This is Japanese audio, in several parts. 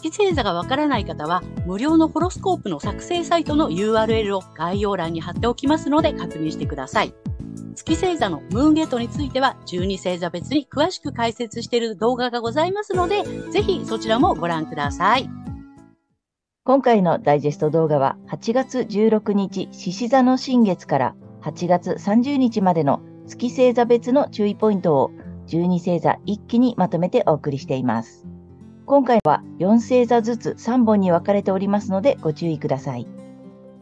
月星座がわからない方は、無料のホロスコープの作成サイトの URL を概要欄に貼っておきますので確認してください。月星座のムーンゲートについては、12星座別に詳しく解説している動画がございますので、ぜひそちらもご覧ください。今回のダイジェスト動画は、8月16日、獅子座の新月から8月30日までの月星座別の注意ポイントを12星座一気にまとめてお送りしています。今回は4星座ずつ3本に分かれておりますのでご注意ください。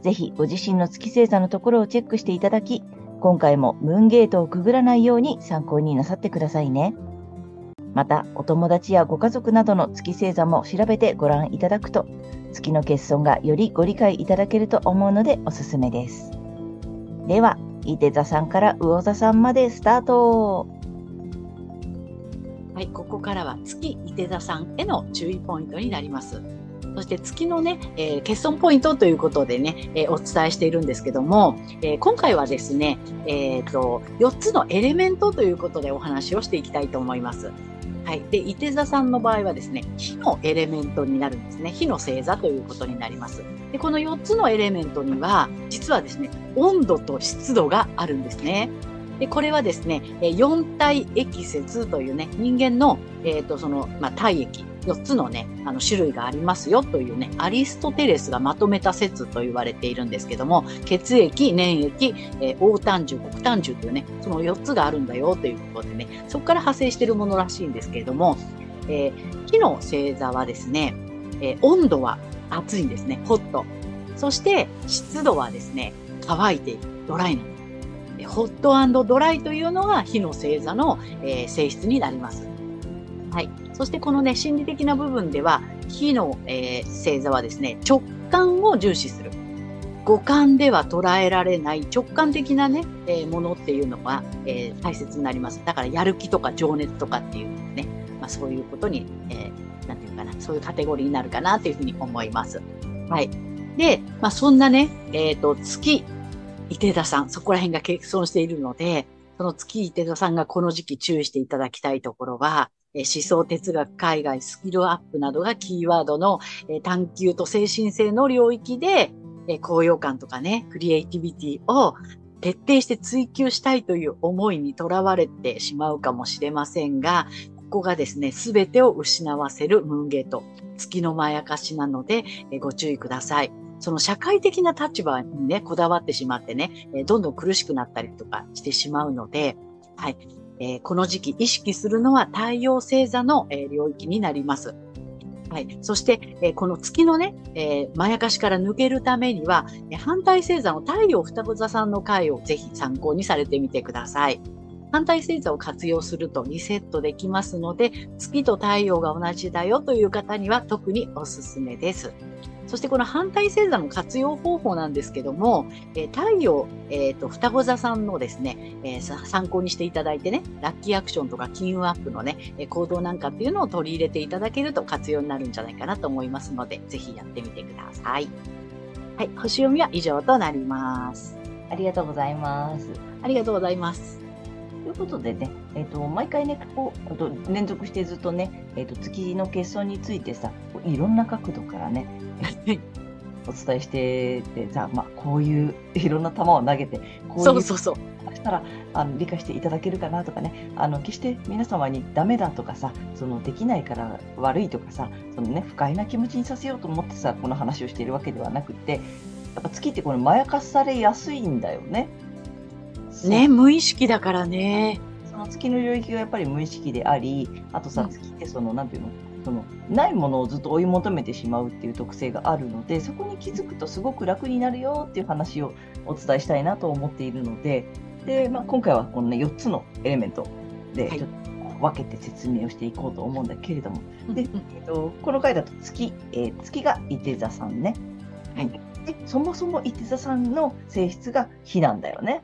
ぜひご自身の月星座のところをチェックしていただき、今回もムーンゲートをくぐらないように参考になさってくださいね。また、お友達やご家族などの月星座も調べてご覧いただくと、月の欠損がよりご理解いただけると思うのでおすすめです。では、伊手座さんから魚座さんまでスタートはい、ここからは月伊手座さんへの注意ポイントになります。そして月のね、えー、欠損ポイントということでね、えー、お伝えしているんですけども、えー、今回はですね、えっ、と、4つのエレメントということでお話をしていきたいと思います。はい。で、伊手座さんの場合はですね、火のエレメントになるんですね。火の星座ということになります。で、この4つのエレメントには、実はですね、温度と湿度があるんですね。で、これはですね、四体液説というね、人間の、え、ー、と、その、まあ、体液、4つのね、あの種類がありますよというね、アリストテレスがまとめた説と言われているんですけども、血液、粘液、えー、黄炭樹、黒炭樹というね、その4つがあるんだよということでね、そこから派生しているものらしいんですけれども、えー、木の星座はですね、えー、温度は暑いんですね、ホット。そして湿度はですね、乾いている、ドライなんです。ホットドライというのが火の星座の、えー、性質になります。はい。そしてこのね、心理的な部分では、火の、えー、星座はですね、直感を重視する。五感では捉えられない直感的なね、えー、ものっていうのが、えー、大切になります。だからやる気とか情熱とかっていうね、まあそういうことに、えー、なんていうかな、そういうカテゴリーになるかなというふうに思います。はい。で、まあそんなね、えっ、ー、と、月伊手田さん、そこら辺が欠損しているので、その月伊手田さんがこの時期注意していただきたいところは、思想哲学、海外、スキルアップなどがキーワードの探求と精神性の領域で、高揚感とかね、クリエイティビティを徹底して追求したいという思いにとらわれてしまうかもしれませんが、ここがですね、すべてを失わせるムーンゲート、月のまやかしなので、ご注意ください。その社会的な立場にね、こだわってしまってね、えどんどん苦しくなったりとかしてしまうので、はい。えー、この時期意識するのは太陽星座の、え、領域になります。はい。そして、えー、この月のね、えまやかしから抜けるためには、え反対星座の太陽双子座さんの回をぜひ参考にされてみてください。反対星座を活用するとリセットできますので、月と太陽が同じだよという方には特におすすめです。そしてこの反対星座の活用方法なんですけども、えー、太陽、えっ、ー、と、双子座さんのですね、えー、参考にしていただいてね、ラッキーアクションとか金運アップのね、え行動なんかっていうのを取り入れていただけると活用になるんじゃないかなと思いますので、ぜひやってみてください。はい、星読みは以上となります。ありがとうございます。ありがとうございます。ということでね、えーと、毎回ねこうと連続してずっとね、えーと、月の欠損についてさいろんな角度からねお伝えしててじゃあ、まあ、こういういろんな球を投げてこういうそうそうそう。したらあの理解していただけるかなとかね。あの決して皆様にダメだとかさそのできないから悪いとかさその、ね、不快な気持ちにさせようと思ってさこの話をしているわけではなくてやっぱ月ってこれまやかされやすいんだよね。ね、無意識だからね。その月の領域がやっぱり無意識であり、あとさ、月ってその、なんていうの、そのないものをずっと追い求めてしまうっていう特性があるのでそこに気づくとすごく楽になるよっていう話をお伝えしたいなと思っているのでで、まあ、今回はこの、ね、4つのエレメントでちょっと分けて説明をしていこうと思うんだけれども、でえっと、この回だと月、えー、月が伊手座さんね、はい、でそもそも伊手座さんの性質が火なんだよね。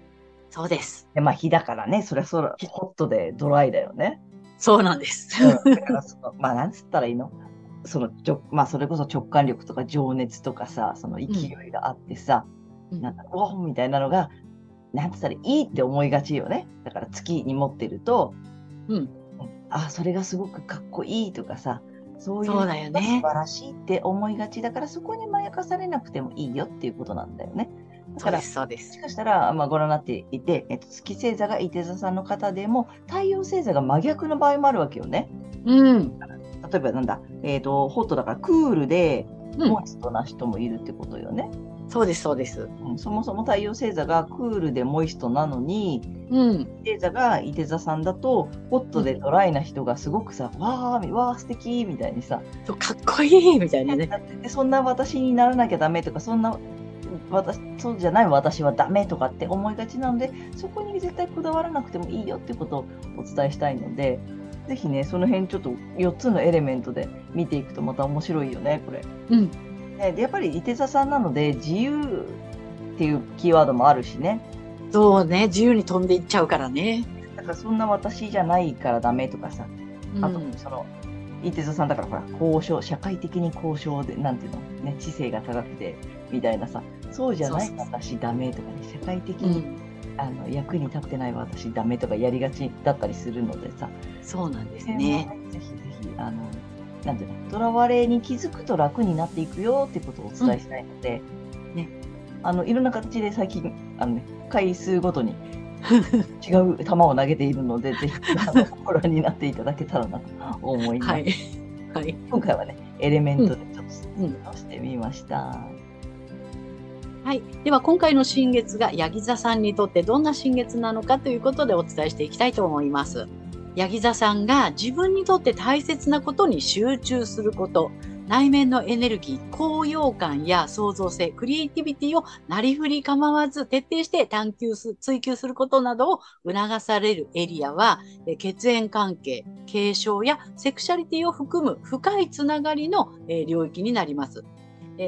そうです。でまあ火だからね、それはそれホットでドライだよね。そうなんです。うん、だからその、まあなんつったらいいの？そのちょ、まあそれこそ直感力とか情熱とかさ、その勢いがあってさ、うんなんか、おーみたいなのが、なんつったらいいって思いがちよね。だから月に持ってると、うん。あ、それがすごくかっこいいとかさ、そういうそうだよね素晴らしいって思いがちだから、そこにまやかされなくてもいいよっていうことなんだよね。だからそうで、す、そうでもすし。かしたら、まあ、ご覧になっていて、えっと、月星座が伊手座さんの方でも、太陽星座が真逆の場合もあるわけよね。うん。例えばなんだ、えっ、と、ホットだからクールで、うんモイストな人もいるってことよね。そうです、そうです。うんそもそも太陽星座がクールでモイストなのに、うん。星座が伊手座さんだと、ホットでドライな人がすごくさ、わー、わー、素敵みたいにさ、そうかっこいいみたいなね。でそんな私にならなきゃダメとか、そんな、私そうじゃない私はダメとかって思いがちなので、そこに絶対こだわらなくてもいいよってことをお伝えしたいので、ぜひね、その辺ちょっと4つのエレメントで見ていくとまた面白いよね、これ。うん。ねでやっぱり伊手座さんなので、自由っていうキーワードもあるしね。そうね、自由に飛んでいっちゃうからね。だからそんな私じゃないからダメとかさ、うんあと、その、伊手座さんだからほら、交渉、社会的に交渉で、なんていうの、ね、知性が高くて、みたいなさ、そうじゃない私ダメとかね、社会的に、うん。あの役に立ってない私ダメとかやりがちだったりするのでさ、そうなんですね。もぜひぜひ、あの、なんていうの、とらわれに気づくと楽になっていくよってことをお伝えしたいので、ね、あの、いろんな形で最近、あのね、回数ごとに 違う球を投げているので、ぜひ、ご覧になっていただけたらなと思います。はい。はい。今回はね、エレメントでちょっとうん出してみました。はい。では、今回の新月がヤギ座さんにとってどんな新月なのかということでお伝えしていきたいと思います。ヤギ座さんが自分にとって大切なことに集中すること、内面のエネルギー、高揚感や創造性、クリエイティビティをなりふり構わず徹底して探求す、追求することなどを促されるエリアは、血縁関係、継承やセクシャリティを含む深いつながりの領域になります。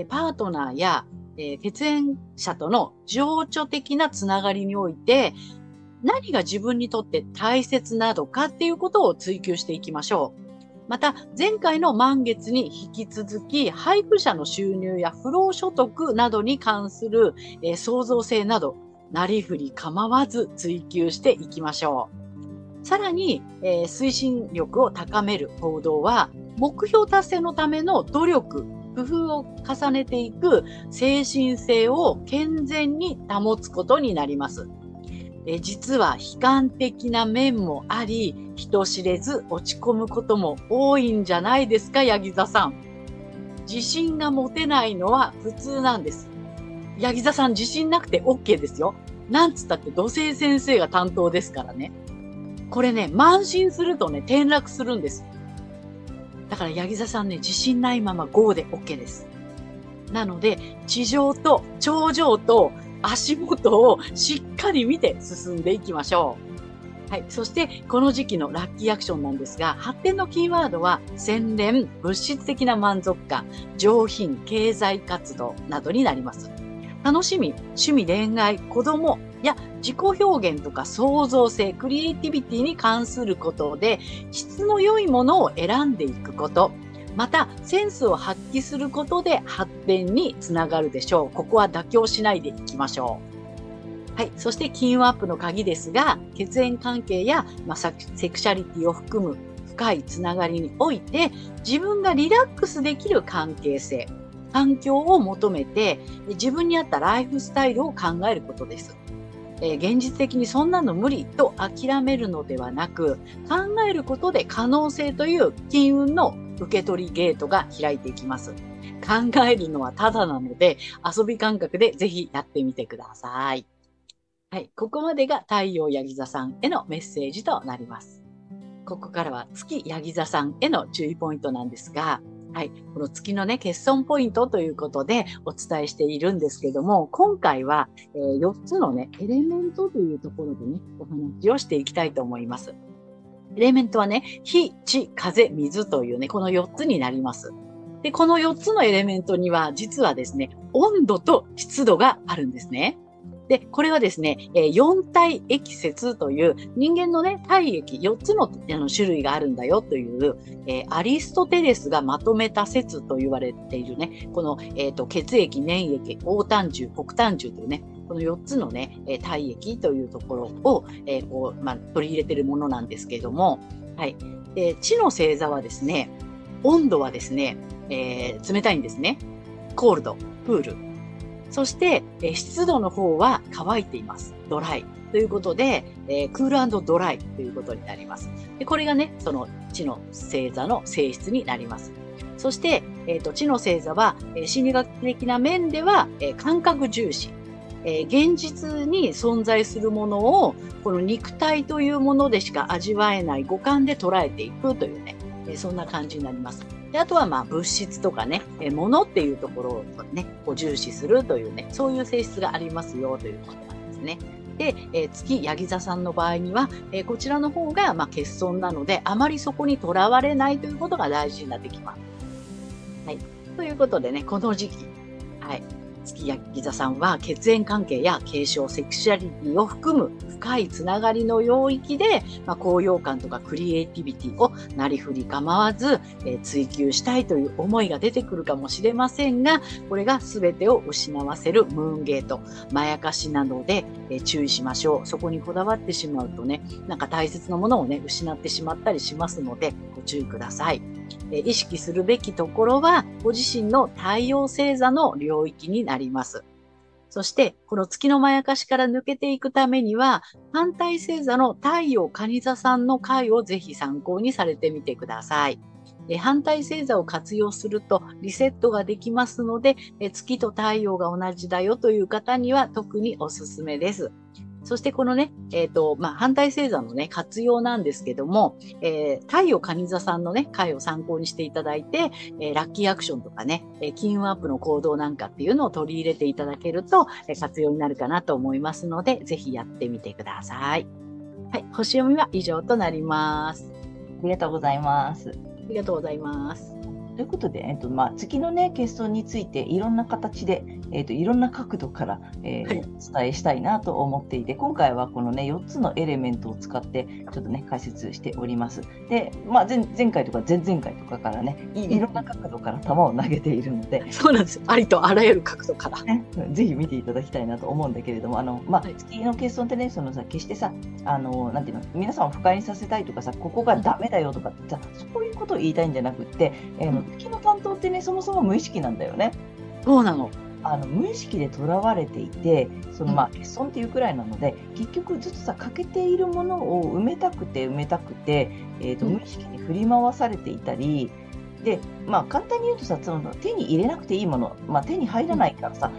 パートナーやえー血縁者との情緒的なつながりにおいて、何が自分にとって大切なのかっていうことを追求していきましょう。また、前回の満月に引き続き、配偶者の収入や不労所得などに関する、えー創造性など、なりふり構わず追求していきましょう。さらに、えー推進力を高める行動は、目標達成のための努力、工夫を重ねていく精神性を健全に保つことになります。え実は悲観的な面もあり、人知れず落ち込むことも多いんじゃないですか、ヤギ座さん。自信が持てないのは普通なんです。ヤギ座さん自信なくて OK ですよ。なんつったって土星先生が担当ですからね。これね、慢心するとね、転落するんです。だから、ヤギ座さんね、自信ないまま GO で OK です。なので、地上と頂上と足元をしっかり見て進んでいきましょう。はい。そして、この時期のラッキーアクションなんですが、発展のキーワードは、洗練、物質的な満足感、上品、経済活動などになります。楽しみ、趣味、恋愛、子供や自己表現とか創造性、クリエイティビティに関することで、質の良いものを選んでいくこと、また、センスを発揮することで発展につながるでしょう。ここは妥協しないでいきましょう。はい。そして、金運アップの鍵ですが、血縁関係や、まあ、セセクシャリティを含む深いつながりにおいて、自分がリラックスできる関係性、環境を求めて、自分に合ったライフスタイルを考えることです。え現実的にそんなの無理と諦めるのではなく、考えることで可能性という金運の受け取りゲートが開いていきます。考えるのはただなので、遊び感覚でぜひやってみてください。はい。ここまでが太陽ヤギ座さんへのメッセージとなります。ここからは月ヤギ座さんへの注意ポイントなんですが、はい。この月のね、欠損ポイントということでお伝えしているんですけども、今回は、えー4つのね、エレメントというところでね、お話をしていきたいと思います。エレメントはね、火、地、風、水というね、この4つになります。で、この4つのエレメントには、実はですね、温度と湿度があるんですね。で、これはですね、四体液説という人間のね、体液4つのあの種類があるんだよという、えー、アリストテレスがまとめた説と言われているね、この、えーと、血液、粘液、黄胆汁、黒胆汁というね、この4つのね、え体液というところを、えー、こうまあ、取り入れているものなんですけれども、はい。で、地の星座はですね、温度はですね、えー、冷たいんですね。コールド、プール、そして、え湿度の方は乾いています。ドライ。ということで、えー、クールドライということになります。でこれがね、その地の星座の性質になります。そして、え、ー、と、地の星座は、えー、心理学的な面では、えー、感覚重視。え、現実に存在するものを、この肉体というものでしか味わえない五感で捉えていくというね、え、そんな感じになります。であとはまあ物質とかね、え物っていうところをね、こう重視するというね、そういう性質がありますよということなんですね。で、えー、月ヤギ座さんの場合には、えー、こちらの方が、まあ、欠損なので、あまりそこにとらわれないということが大事になってきます。はい。ということでね、この時期、はい。月焼き座さんは血縁関係や継承、セクシュアリティを含む深いつながりの領域で、まあ、高揚感とかクリエイティビティをなりふり構わず、えー、追求したいという思いが出てくるかもしれませんが、これが全てを失わせるムーンゲート、まやかしなので、えー、注意しましょう。そこにこだわってしまうとね、なんか大切なものをね、失ってしまったりしますので、ご注意ください。え意識するべきところは、ご自身の太陽星座の領域になります。そして、この月のまやかしから抜けていくためには、反対星座の太陽蟹座さんの回をぜひ参考にされてみてください。反対星座を活用するとリセットができますので、月と太陽が同じだよという方には特におすすめです。そしてこのね、えっ、ー、と、まあ、反対星座のね、活用なんですけども、えー、太陽蟹座さんのね、回を参考にしていただいて、えー、ラッキーアクションとかね、えー、金運アップの行動なんかっていうのを取り入れていただけると、えー、活用になるかなと思いますので、ぜひやってみてください。はい、星読みは以上となります。ありがとうございます。ありがとうございます。ということで、えっとまあ、月の、ね、欠損についていろんな形で、えっと、いろんな角度から、えー、はい、お伝えしたいなと思っていて今回はこの、ね、4つのエレメントを使ってちょっとね解説しております。で、まあ、前前回とか前々回とかからねいろんな角度から球を投げているのでそうなんです。ありとあらゆる角度から、ね、ぜひ見ていただきたいなと思うんだけれどもあの、まあ、月の欠損ってねそのさ決してさあのなんていうの皆さんを不快にさせたいとかさここがダメだよとかさそういうことを言いたいんじゃなくて、えー、月の担当ってねそもそも無意識なんだよね。そうなのあの無意識でとらわれていてそのまあ欠損っていうくらいなので、結局ずっとさ欠けているものを埋めたくて埋めたくて、えーと、無意識に振り回されていたりで、まあ、簡単に言うとさその手に入れなくていいもの、まあ、手に入らないからさ、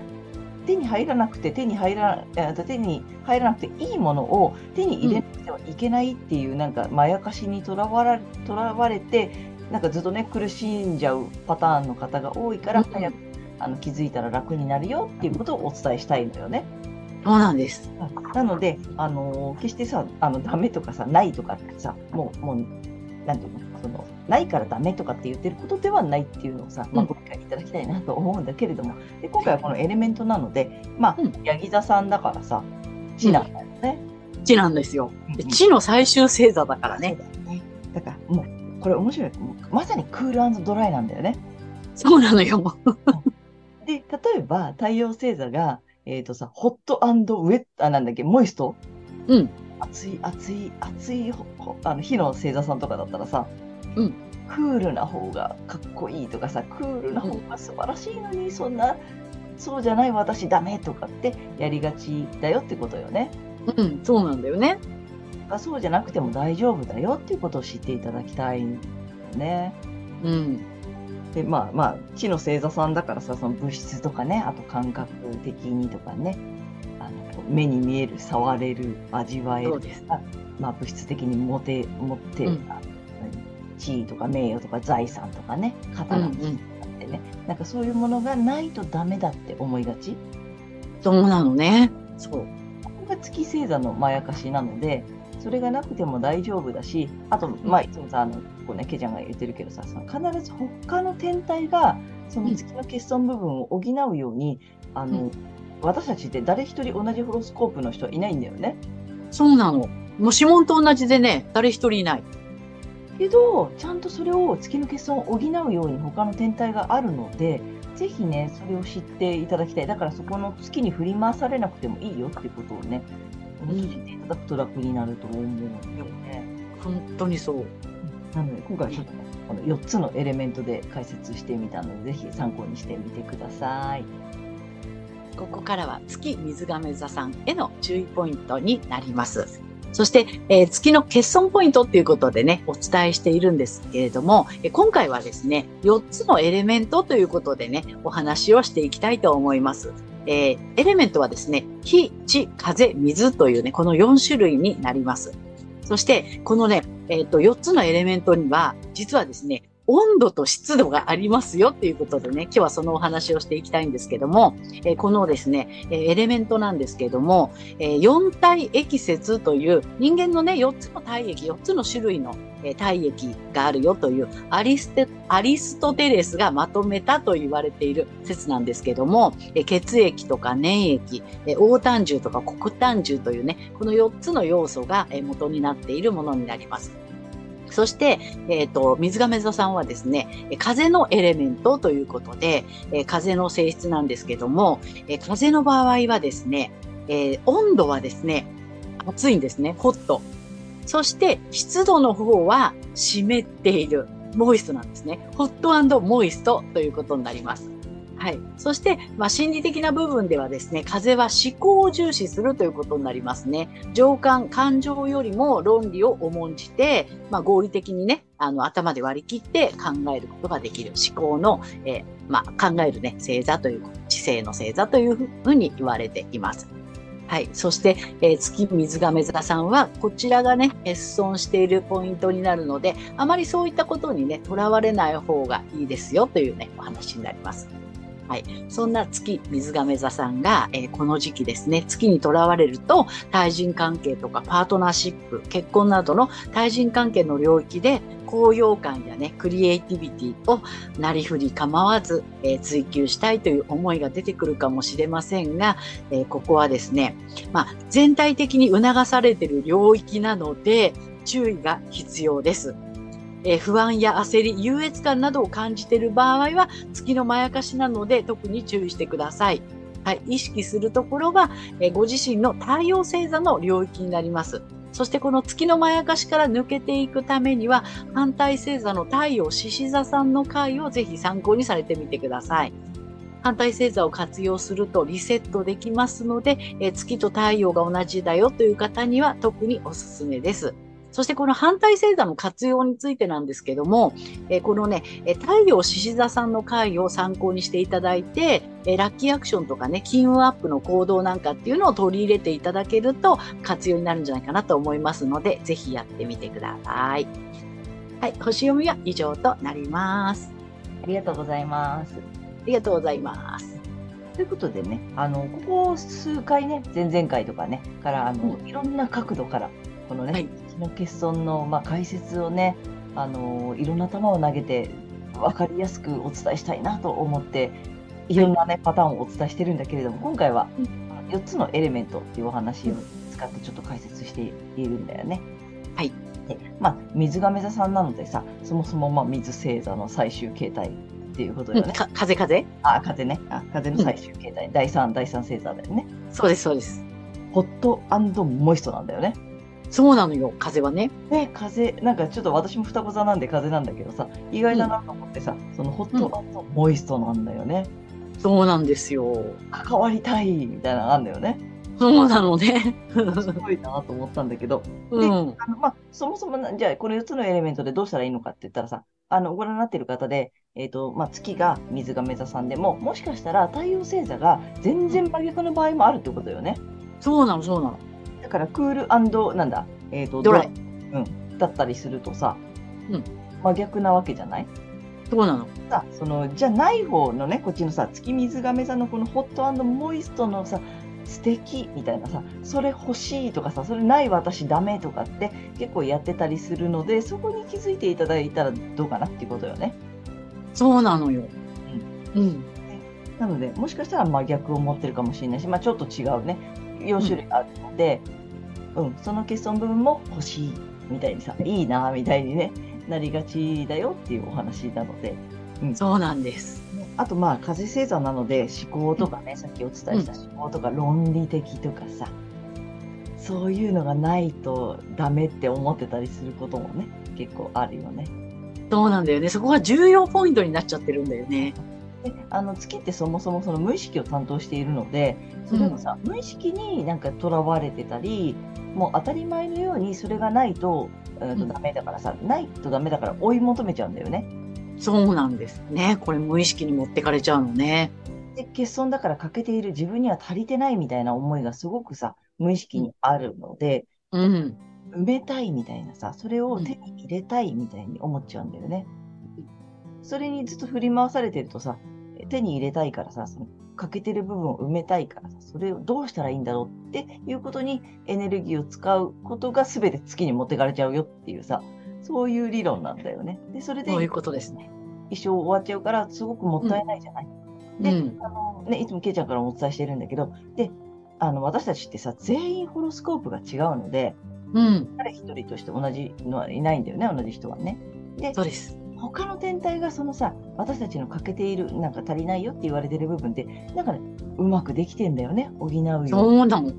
手に入らなくて手に入ら手に入らなくていいものを手に入れなくてはいけないっていう、うん、なんかまやかしにとらわらとらわれてなんかずっとね苦しんじゃうパターンの方が多いから、早くあの気づいたら楽になるよっていうことをお伝えしたいのよね。そうなんです。なので、あの決してさ、あのダメとかさ、ないとかってさ、もう、もう、なんていうの、その、ないからダメとかって言ってることではないっていうのをさ、まあ、ご理解いただきたいなと思うんだけれども、で今回はこのエレメントなので、まあ、うん、ヤギ座さんだからさ、地なんだよね。地なんですよ。地の最終星座だからね。だからもう、これ面白い。まさにクールドライなんだよね。そうなのよ。で、例えば太陽星座が、えっ、ー、とさ、ホットウェット、あ、なんだっけ、モイスト？うん。熱い、熱い、熱いあの火の星座さんとかだったらさ、うん。クールな方がかっこいいとかさ、クールな方が素晴らしいのに、うん、そんな、そうじゃない私ダメとかってやりがちだよってことよね。うん、そうなんだよね。そうじゃなくても大丈夫だよっていうことを知っていただきたいね。うん。でまあまあ地の星座さんだからさその物質とかねあと感覚的にとかねあの目に見える触れる味わえるまあ、物質的に持て持ってうん。地位とか名誉とか財産とかね刀とかってね、うんうん、なんかそういうものがないとダメだって思いがち？そうなのね。そう。ここが月星座のまやかしなのでそれがなくても大丈夫だし、あと、まあ、いつもさ、あの、こうね、ケちゃんが言ってるけどさ、その必ず他の天体が、その月の欠損部分を補うように、あの、うん私たちって誰一人同じホロスコープの人いないんだよね。そうなの。もう指紋と同じでね、誰一人いない。けど、ちゃんとそれを月の欠損を補うように他の天体があるので、ぜひね、それを知っていただきたい。だからそこの月に振り回されなくてもいいよっていうことをね、うん知っていただくと楽になると思うんだよね。本当にそう。なので、今回はちょっとね、この4つのエレメントで解説してみたので、ぜひ参考にしてみてください。ここからは月水亀座さんへの注意ポイントになります。そして、えー月の欠損ポイントっていうことでね、お伝えしているんですけれども、えー今回はですね、4つのエレメントということでね、お話をしていきたいと思います。えーエレメントはですね、火、地、風、水というね、この4種類になります。そして、このね、えっ、と、4つのエレメントには、実はですね、温度と湿度がありますよっていうことでね、今日はそのお話をしていきたいんですけども、えーこのですね、えーエレメントなんですけども、えー四体液説という人間のね、4つの体液、4つの種類の、え体液があるよというアリステアリストテレスがまとめたと言われている説なんですけども、え血液とか粘液、えー黄胆汁とか黒胆汁というね、この4つの要素がえ元になっているものになります。そして、えっ、と、水亀座さんはですね、風のエレメントということで、え風の性質なんですけども、え風の場合はですね、え温度はですね、暑いんですね、ホット。そして、湿度の方は湿っている、モイストなんですね。ホットモイストということになります。はい。そして、まあ、心理的な部分ではですね、風は思考を重視するということになりますね。情感、感情よりも論理を重んじて、まあ、合理的にね、あの、頭で割り切って考えることができる思考の、えーまあ、考えるね、星座という、知性の星座というふうに言われています。はい。そして、えー月水亀座さんは、こちらがね、欠損しているポイントになるので、あまりそういったことにね、とらわれない方がいいですよというね、お話になります。はい。そんな月水亀座さんが、えーこの時期ですね、月にとらわれると、対人関係とかパートナーシップ、結婚などの対人関係の領域で、高揚感やね、クリエイティビティをなりふり構わず、えー追求したいという思いが出てくるかもしれませんが、えーここはですね、まあ、全体的に促されている領域なので、注意が必要です。えー不安や焦り、優越感などを感じている場合は、月のまやかしなので特に注意してください。はい、意識するところは、えーご自身の太陽星座の領域になります。そしてこの月のまやかしから抜けていくためには、反対星座の太陽獅子座さんの回をぜひ参考にされてみてください。反対星座を活用するとリセットできますので、え月と太陽が同じだよという方には特におすすめです。そしてこの反対星座の活用についてなんですけども、えーこのね、えー太陽獅子座さんの回を参考にしていただいて、えーラッキーアクションとかね、金運アップの行動なんかっていうのを取り入れていただけると活用になるんじゃないかなと思いますので、ぜひやってみてください。はい、星読みは以上となります。ありがとうございます。ありがとうございます。ということでね、あの、ここ数回ね、前々回とかね、から、あの、いろんな角度から、このね、はい月の欠損の、まあ、解説をね、あの、いろんな球を投げて、わかりやすくお伝えしたいなと思って、いろんなね、パターンをお伝えしてるんだけれども、今回はうん4つのエレメントっていうお話を使ってちょっと解説しているんだよね。はい。で、まあ、水亀座さんなのでさ、そもそもまあ水星座の最終形態っていうことよね。か風風？あ、風ね。あ、風の最終形態。第3、第3星座だよね。そうです、そうです。ホットモイストなんだよね。そうなのよ、風はね。で、風、なんかちょっと私も双子座なんで風なんだけどさ、意外だなと思ってさ、そのホットモイストなんだよね。そうなんですよ。関わりたいみたいなのがあるんだよね。そうなのね。すごいなと思ったんだけど、うん。あのまあ、そもそもな、じゃあこの4つのエレメントでどうしたらいいのかって言ったらさ、あの、ご覧になっている方で、えっ、と、まあ、月が水亀座さんでも、もしかしたら太陽星座が全然真逆の場合もあるってことよね。そうなの、そうなの。だからクールなんだ、えっ、と、ドライ。うん、だったりするとさ、うん真逆なわけじゃない？そうなの？さそのじゃない方のねこっちのさ月水亀座のこのホットモイストのさ素敵みたいなさ、それ欲しいとかさ、それない私ダメとかって結構やってたりするので、そこに気づいていただいたらどうかなっていうことよね。そうなのよ。うん。なので、もしかしたら真逆を持ってるかもしれないし、まあちょっと違うね、4種類あるので、うん、うん、その欠損部分も欲しいみたいにさ、いいなみたいにね、なりがちだよっていうお話なので、うん、そうなんです。あとまあ風星座なので思考とかね、うん、さっきお伝えした思考とか論理的とかさ、うん、そういうのがないとダメって思ってたりすることもね結構あるよね。そうなんだよねそこが重要ポイントになっちゃってるんだよね。であの月ってそもそもその無意識を担当しているのでそれもさ、うん、無意識になんかとらわれてたりもう当たり前のようにそれがないと,、えー、とダメだからさ、ないとダメだから追い求めちゃうんだよね。そうなんですね。これ無意識に持ってかれちゃうのね。で、欠損だから欠けている自分には足りてないみたいな思いがすごくさ、無意識にあるので、うん。埋めたいみたいなさ、それを手に入れたいみたいに思っちゃうんだよね。それにずっと振り回されてるとさ、手に入れたいからさ、その欠けてる部分を埋めたいからさ、それをどうしたらいいんだろうっていうことにエネルギーを使うことが全て月に持ってかれちゃうよっていうさ、そういう理論なんだよね。で、それで、そういうことですね。一生終わっちゃうから、すごくもったいないじゃない。うん、で、うん、あの、ね、いつもけいちゃんからもお伝えしてるんだけど、で、あの、私たちってさ、全員ホロスコープが違うので、うん。誰一人として同じのはいないんだよね、同じ人はね。で、そうです。他の天体がそのさ、私たちの欠けている、なんか足りないよって言われてる部分って、なんかね、うまくできてんだよね、補うよ。うそうなの。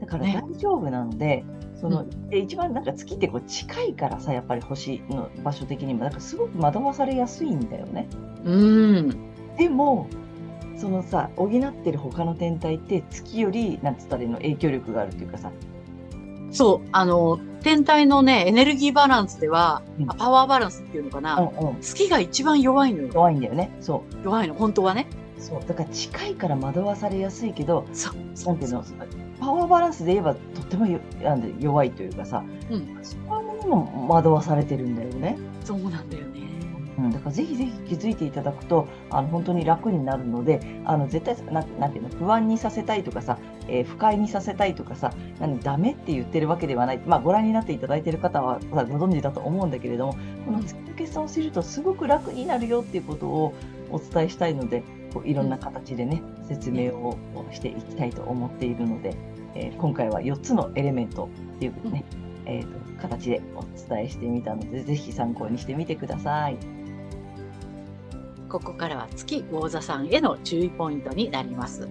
だから大丈夫なので、ねその、うん、一番なんか月ってこう近いからさやっぱり星の場所的にも。なんかすごく惑わされやすいんだよね。うん。でもそのさ補ってる他の天体って月よりなんつったらの影響力があるっていうかさ。そうあの天体のねエネルギーバランスでは、うん、パワーバランスっていうのかな、うんうん、月が一番弱いのよ。弱いんだよね。そう。弱いの。本当はね。そう。だから近いから惑わされやすいけどそう。なんていうの？パワーバランスで言えばとっても弱いというかさ、うん、そこにも惑わされてるんだよね。そうなんだよね。うん、だからぜひぜひ気づいていただくとあの本当に楽になるのであの絶対ななんていうの不安にさせたいとかさ、えー、不快にさせたいとかさ何ダメって言ってるわけではない、まあ、ご覧になっていただいている方はご存知だと思うんだけれどもこの月の決算をするとすごく楽になるよっていうことをお伝えしたいのでこういろんな形でね、説明をしていきたいと思っているので、えー、今回は4つのエレメントっていうね、えーと、形でお伝えしてみたので、ぜひ参考にしてみてください。ここからは月魚座さんへの注意ポイントになります。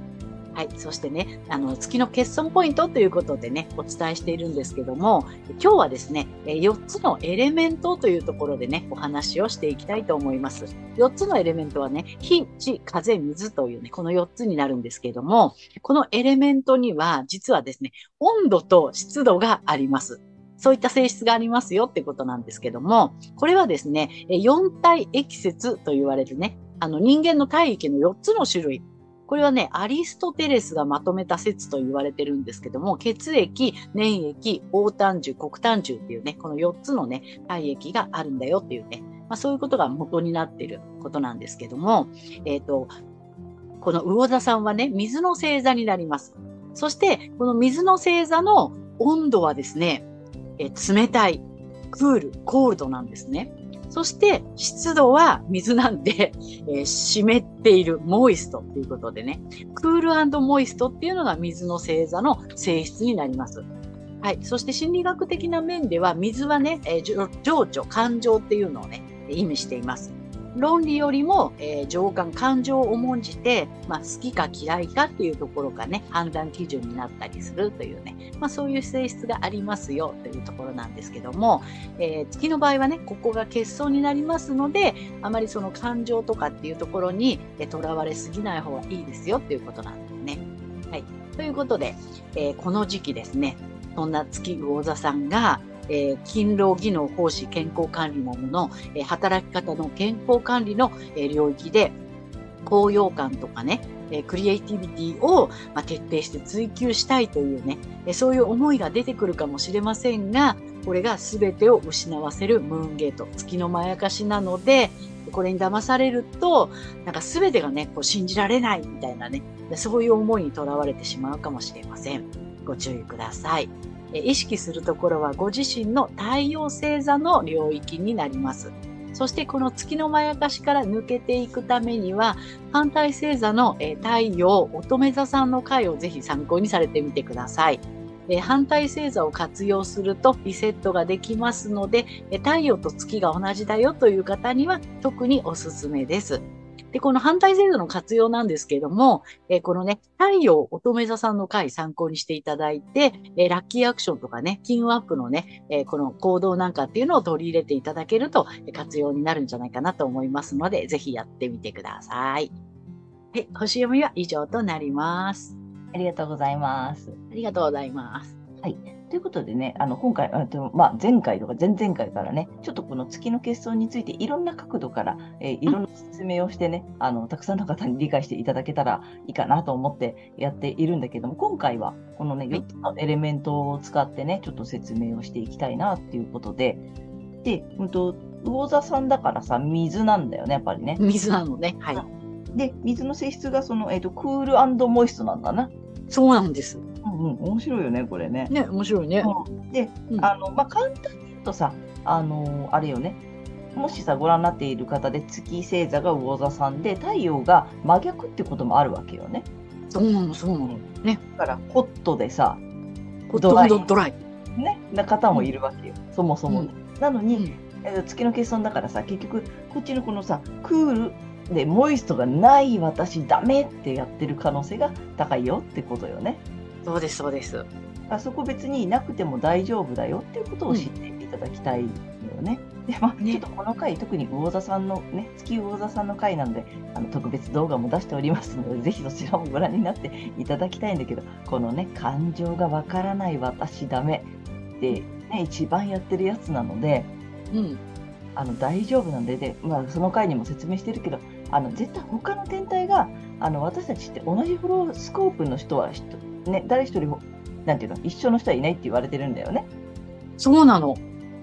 はい。そしてね、あの、月の欠損ポイントということでね、お伝えしているんですけども、今日はですね、4つのエレメントというところでね、お話をしていきたいと思います。4つのエレメントはね、火、地、風、水というね、この4つになるんですけども、このエレメントには、実はですね、温度と湿度があります。そういった性質がありますよってことなんですけども、これはですね、四体液説と言われるね、あの人間の体液の4つの種類、これはね、アリストテレスがまとめた説と言われてるんですけども、血液、粘液、黄炭樹、黒炭樹っていうね、この4つのね、体液があるんだよっていうね、まあ、そういうことが元になっていることなんですけども、えっ、ー、と、この魚座さんはね、水の星座になります。そして、この水の星座の温度はですね、え冷たい、クール、コールドなんですね。そして湿度は水なんで、えー、湿っているモイストっていうことでね、クールモイストっていうのが水の星座の性質になります。はい。そして心理学的な面では水はね、えー、情緒、感情っていうのをね、意味しています。論理よりも、えー、情感、感情を重んじて、まあ、好きか嫌いかっていうところがね、判断基準になったりするというね、まあ、そういう性質がありますよというところなんですけども、えー、月の場合はね、ここが欠損になりますので、あまりその感情とかっていうところにとらわれすぎない方がいいですよっていうことなんですね。はい。ということで、えー、この時期ですね、そんな月魚座さんが、えー、勤労技能奉仕健康管理などの、えー、働き方の健康管理の、えー、領域で高揚感とかね、えクリエイティビティを、ま、徹底して追求したいというね、えそういう思いが出てくるかもしれませんが、これが全てを失わせるムーンゲート、月のまやかしなので、これに騙されると、なんか全てがね、こう信じられないみたいなね、そういう思いにとらわれてしまうかもしれません。ご注意ください。意識するところはご自身の太陽星座の領域になります。そしてこの月のまやかしから抜けていくためには、反対星座の太陽、乙女座さんの回をぜひ参考にされてみてください。反対星座を活用するとリセットができますので、太陽と月が同じだよという方には特におすすめです。で、この反対制度の活用なんですけれども、えー、このね、太陽乙女座さんの回参考にしていただいて、えー、ラッキーアクションとかね、金運アップのね、えー、この行動なんかっていうのを取り入れていただけると活用になるんじゃないかなと思いますので、ぜひやってみてください。はい、星読みは以上となります。ありがとうございます。ありがとうございます。はい。ということでね、あの今回、あまあ、前回とか前々回からね、ちょっとこの月の欠損についていろんな角度から、えー、いろんな説明をしてね、あの、たくさんの方に理解していただけたらいいかなと思ってやっているんだけども、今回はこのね、4つのエレメントを使ってね、ちょっと説明をしていきたいなっていうことで、で、うんと、魚座さんだからさ、水なんだよね、やっぱりね。水なのね。はい。で、水の性質がその、えっ、ー、と、クールモイストなんだな。そうなんです。うんうん、面白いよね、これね。ね、面白いね。うん、で、うん、あの、まあ、簡単に言うとさ、あのあれよね。もしさ、ご覧になっている方で月星座が魚座さんで、太陽が真逆ってこともあるわけよね。そうなの、そうなの。ね。だから、ホットでさ、ホットドライ。ドライ。ね、な方もいるわけよ、うん、そもそも、ね、なのに、うん、月の欠損だからさ、結局、こっちのこのさ、クールでモイストがない私ダメってやってる可能性が高いよってことよね。そうです、そうです。あそこ別になくても大丈夫だよっていうことを知っていただきたいのよね。うん、でまあ、ね、ちょっとこの回、特に魚座さんのね、月魚座さんの回なんで、あの特別動画も出しておりますので、ぜひそちらもご覧になっていただきたいんだけど、このね、感情がわからない私ダメってね、一番やってるやつなので、うん、あの大丈夫なんでで、まあ、その回にも説明してるけど、あの絶対他の天体があの私たちって同じフロースコープの人はね、誰一人も、なんていうの、一緒の人はいないって言われてるんだよね。そうなの。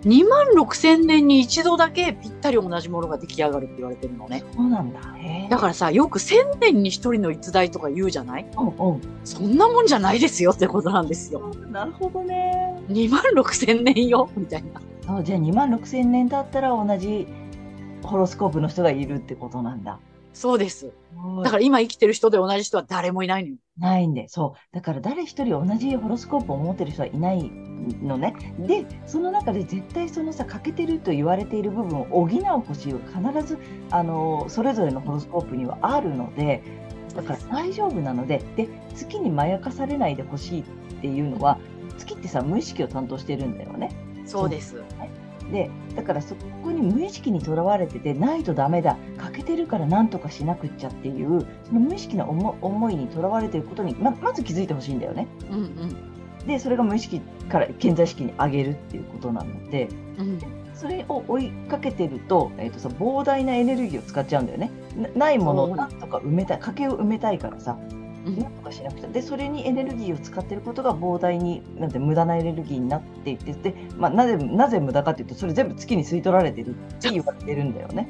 2万6千年に一度だけぴったり同じものが出来上がるって言われてるのね。そうなんだ。だからさ、よく1000年に一人の逸材とか言うじゃない？うんうん。そんなもんじゃないですよってことなんですよ。なるほどね。2万6千年よ？みたいな。そうじゃあ2万6千年経ったら同じホロスコープの人がいるってことなんだ。そうです。だから今生きてる人で同じ人は誰もいないのよ。ないんで、そう。だから誰一人同じホロスコープを持ってる人はいないのね。で、その中で絶対そのさ、欠けてると言われている部分を補う星を必ず、あの、それぞれのホロスコープにはあるので、だから大丈夫なので、で、月にまやかされないでほしいっていうのは、月ってさ、無意識を担当してるんだよね。そうです。でだからそこに無意識にとらわれててないとダメだ欠けてるからなんとかしなくっちゃっていうその無意識な思いにとらわれてることにままず気づいてほしいんだよね。うんうんでそれが無意識から健在意識に上げるっていうことなので、うん、それを追いかけてると,、えーとさ膨大なエネルギーを使っちゃうんだよね。ないものをなんとか埋めたい賭けを埋めたいからさなんとかしなくちゃ。で、それにエネルギーを使ってることが膨大に、なんて無駄なエネルギーになっていって、で、まあ、なぜ、なぜ無駄かというと、それ全部月に吸い取られてるって言われてるんだよね。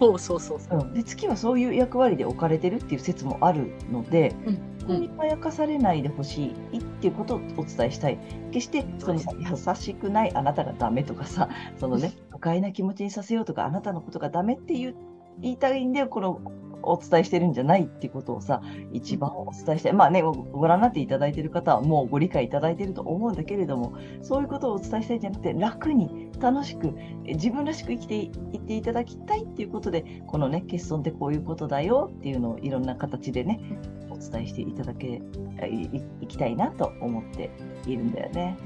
そうそうそうそう、で月はそういう役割で置かれてるっていう説もあるので、うん、ここにまやかされないでほしいっていうことをお伝えしたい。決してその優しくないあなたがダメとかさ、そのね、不快な気持ちにさせようとか、あなたのことがダメって言言いたいんで、このお伝えしてるんじゃないっていうことをさ、一番お伝えしたい。まあね、ご覧になっていただいている方はもうご理解いただいていると思うんだけれども、そういうことをお伝えしたいんじゃなくて、楽に楽しく、自分らしく生きていっていただきたいっていうことで、このね、欠損ってこういうことだよっていうのをいろんな形でね、お伝えしていただけいきたいなと思っているんだよね。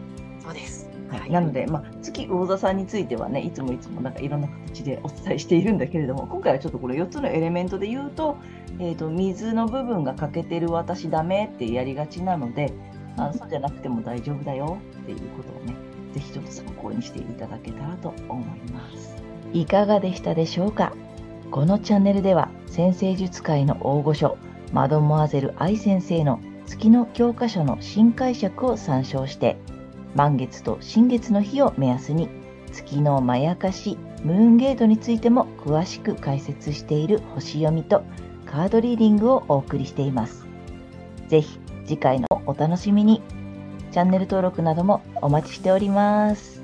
そうです。はい、なので、まあ、月魚座さんについてはね、いつもいつもなんかいろんな形でお伝えしているんだけれども、今回はちょっとこの4つのエレメントで言うと、えーと、水の部分が欠けてる私ダメってやりがちなので、あそうじゃなくても大丈夫だよっていうことをね、ぜひちょっと参考にしていただけたらと思います。いかがでしたでしょうか？このチャンネルでは、先生術界の大御所、マドモアゼル愛先生の月の教科書の新解釈を参照して、満月と新月の日を目安に月のまやかしムーンゲートについても詳しく解説している星読みとカードリーディングをお送りしています。ぜひ次回のお楽しみに。チャンネル登録などもお待ちしております。